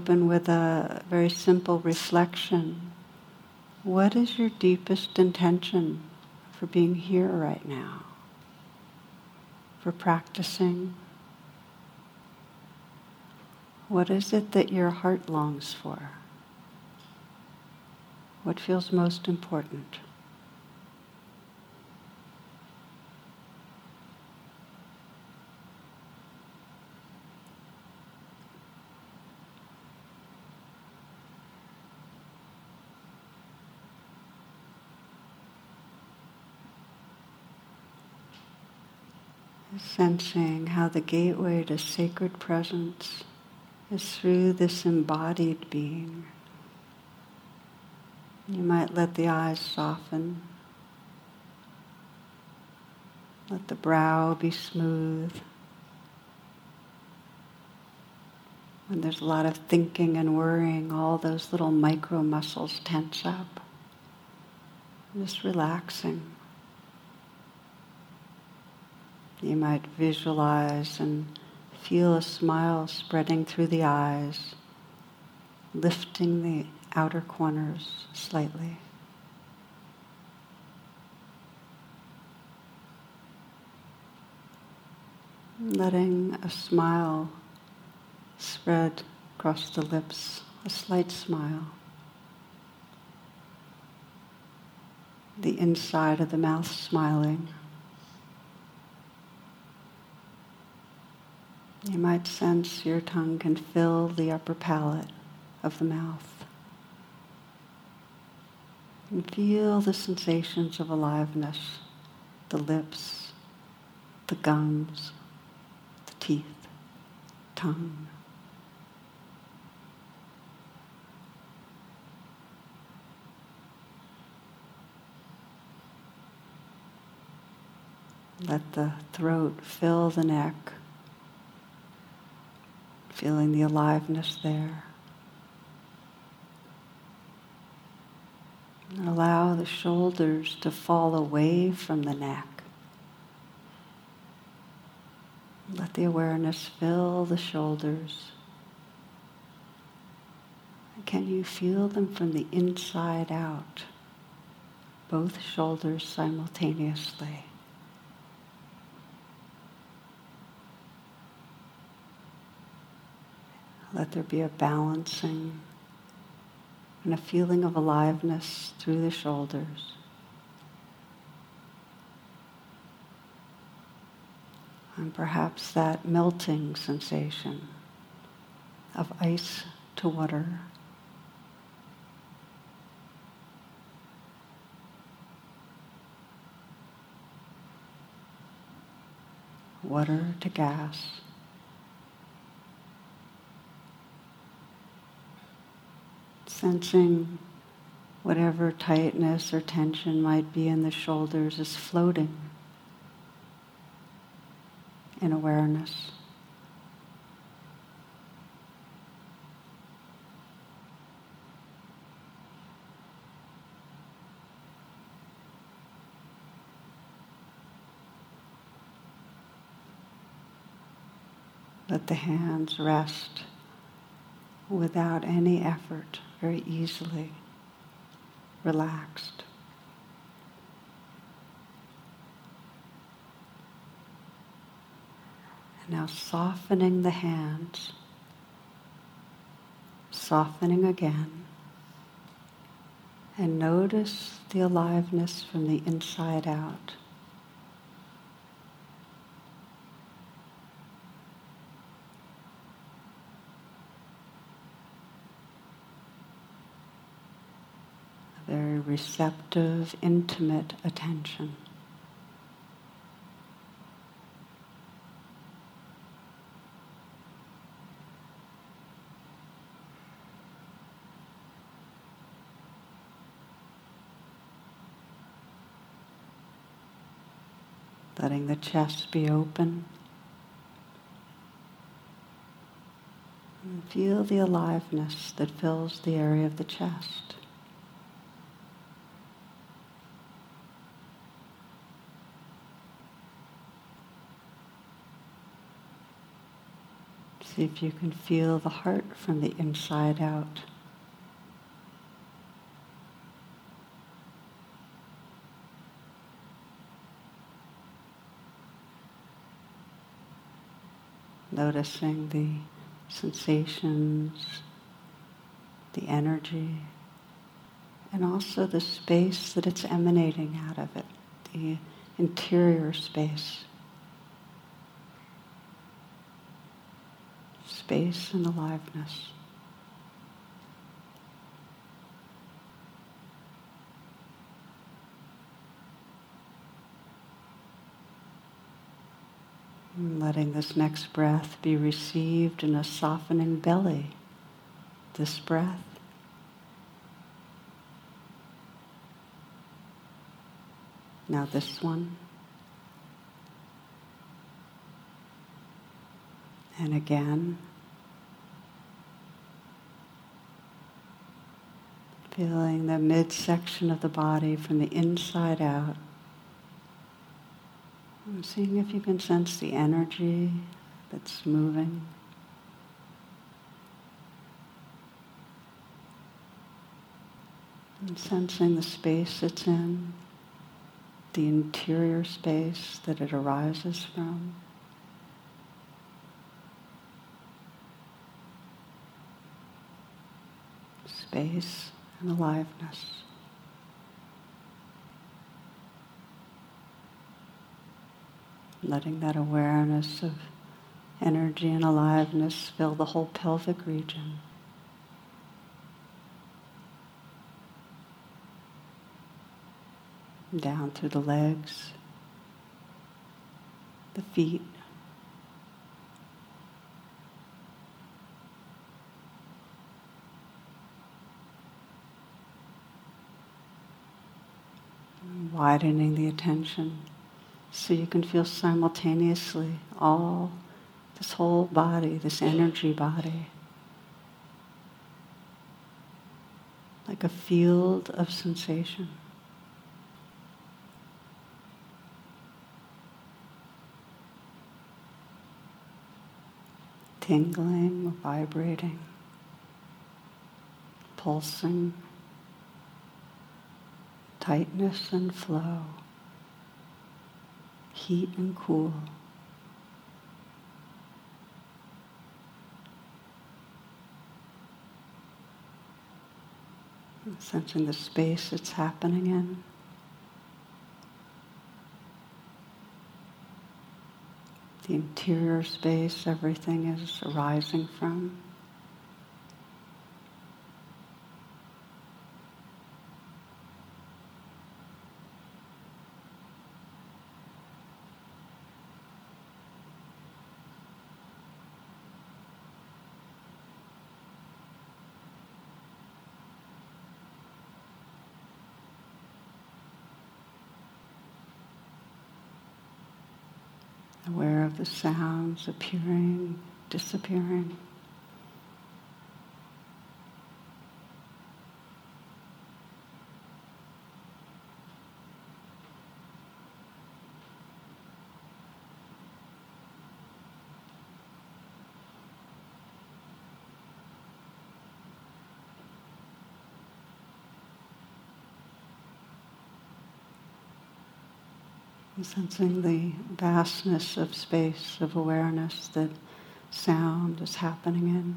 open with a very simple reflection. What is your deepest intention for being here right now? For practicing? What is it that your heart longs for? What feels most important? Sensing how the gateway to sacred presence is through this embodied being. You might let the eyes soften. Let the brow be smooth. When there's a lot of thinking and worrying, all those little micro muscles tense up. Just relaxing. You might visualize and feel a smile spreading through the eyes, lifting the outer corners slightly. Letting a smile spread across the lips, a slight smile. The inside of the mouth smiling. You might sense your tongue can fill the upper palate of the mouth. And feel the sensations of aliveness, the lips, the gums, the teeth, tongue. Let the throat fill the neck feeling the aliveness there. And allow the shoulders to fall away from the neck. Let the awareness fill the shoulders. Can you feel them from the inside out? Both shoulders simultaneously. Let there be a balancing and a feeling of aliveness through the shoulders. And perhaps that melting sensation of ice to water. Water to gas. Sensing whatever tightness or tension might be in the shoulders is floating in awareness. Let the hands rest without any effort very easily, relaxed. And now softening the hands, softening again, and notice the aliveness from the inside out. Very receptive, intimate attention. letting the chest be open. And feel the aliveness that fills the area of the chest. See if you can feel the heart from the inside out. noticing the sensations, the energy, and also the space that it's emanating out of it, the interior space. Space and aliveness. letting this next breath be received in a softening belly. This breath. Now this one. And again. Feeling the midsection of the body from the inside out. And seeing if you can sense the energy that's moving. And sensing the space it's in, the interior space that it arises from. Space and aliveness. letting that awareness of energy and aliveness fill the whole pelvic region. Down through the legs, the feet. Widening the attention so you can feel simultaneously all this whole body, this energy body, like a field of sensation. Tingling, vibrating, pulsing, tightness and flow heat and cool. Sensing the space it's happening in. The interior space everything is arising from. Of the sounds appearing, disappearing. Sensing the vastness of space, of awareness that sound is happening in.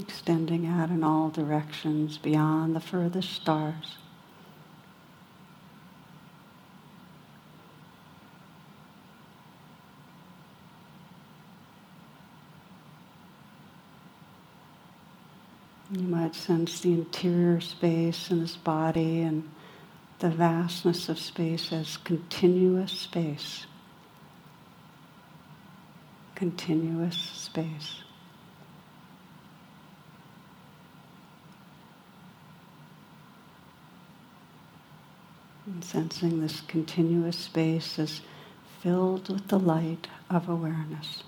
Extending out in all directions beyond the furthest stars. You might sense the interior space in this body and the vastness of space as continuous space. Continuous space. And sensing this continuous space is filled with the light of awareness.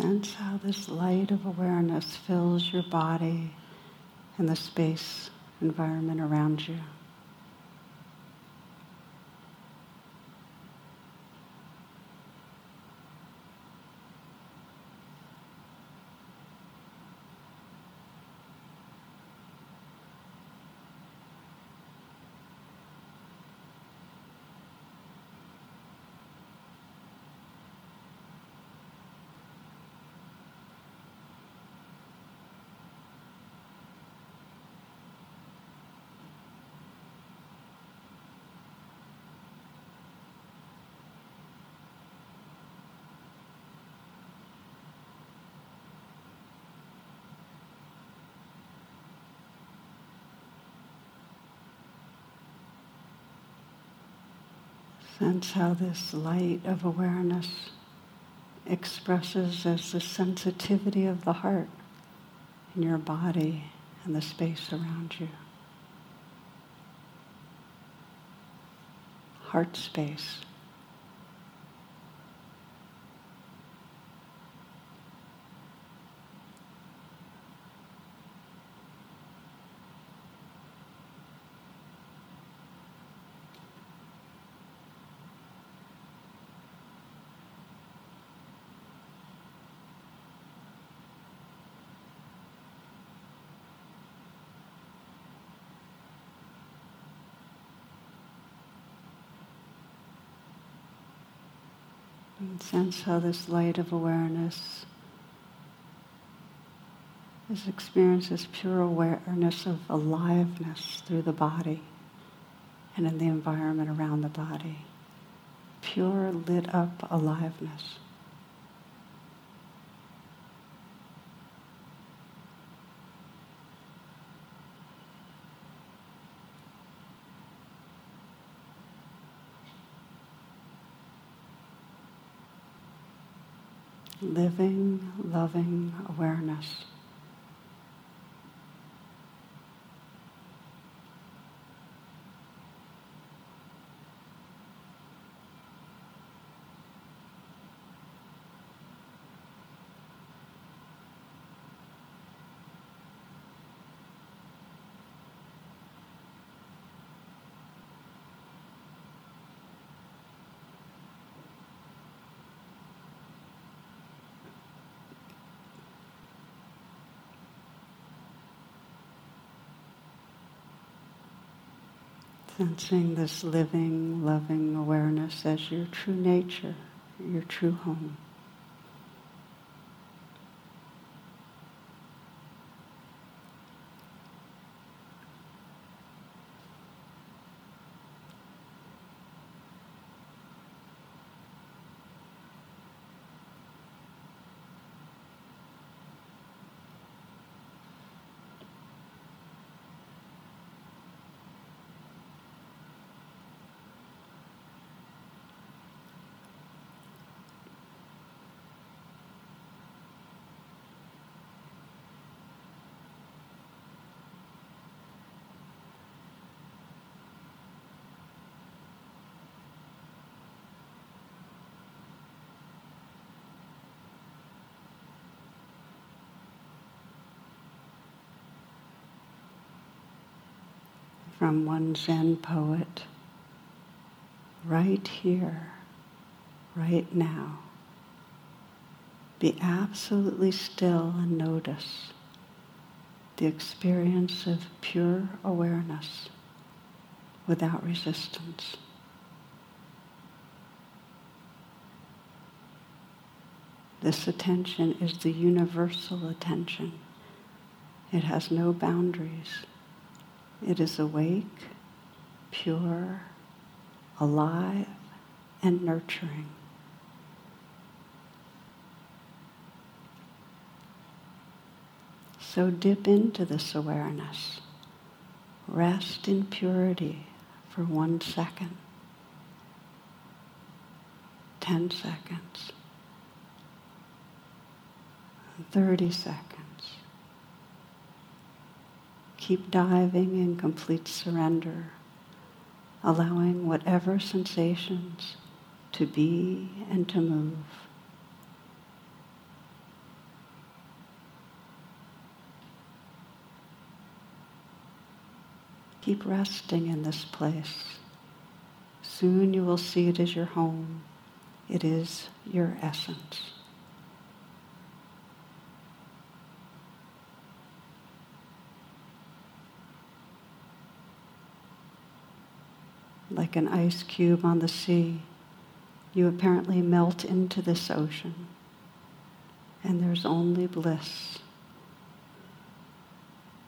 Sense how this light of awareness fills your body and the space environment around you. Sense how this light of awareness expresses as the sensitivity of the heart in your body and the space around you. Heart space. And sense how this light of awareness is experienced as pure awareness of aliveness through the body and in the environment around the body. Pure lit up aliveness. Living, loving awareness. Sensing this living, loving awareness as your true nature, your true home. From one Zen poet. right here, right now. Be absolutely still and notice the experience of pure awareness without resistance. This attention is the universal attention. It has no boundaries. It is awake, pure, alive, and nurturing. So dip into this awareness. Rest in purity for one second, 10 seconds. 30 seconds. Keep diving in complete surrender, allowing whatever sensations to be and to move. Keep resting in this place. Soon you will see it as your home. It is your essence. Like an ice cube on the sea, you apparently melt into this ocean, and there's only bliss.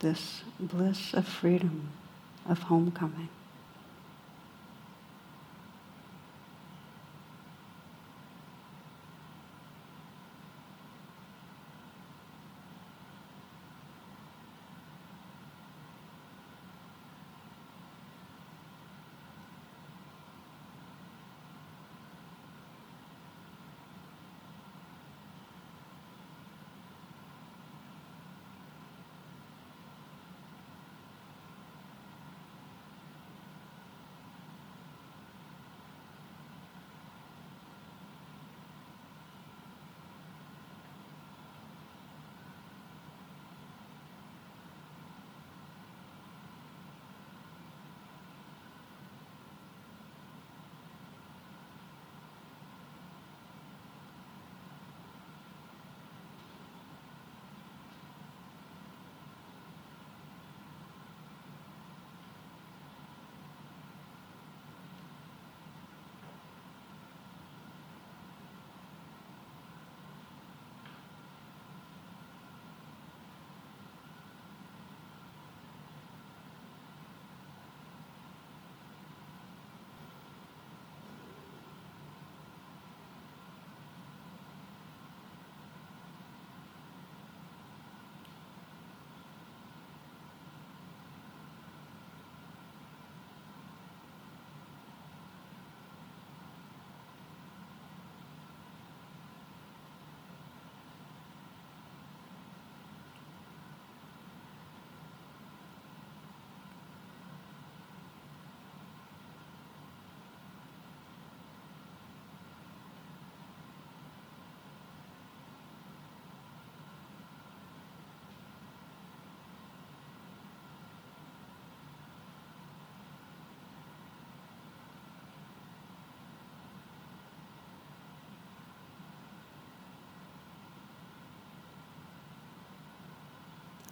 This bliss of freedom, of homecoming.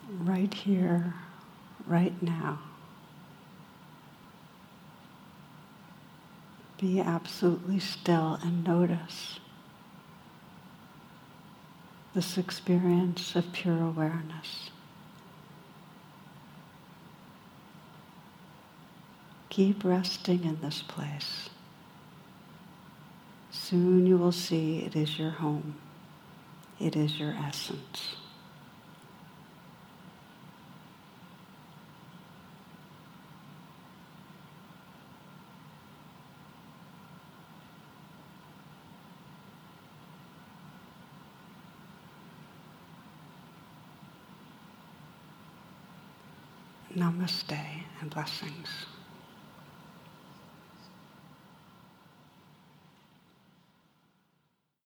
Right here, right now. Be absolutely still and notice this experience of pure awareness. Keep resting in this place. Soon you will see it is your home. It is your essence. Namaste and blessings.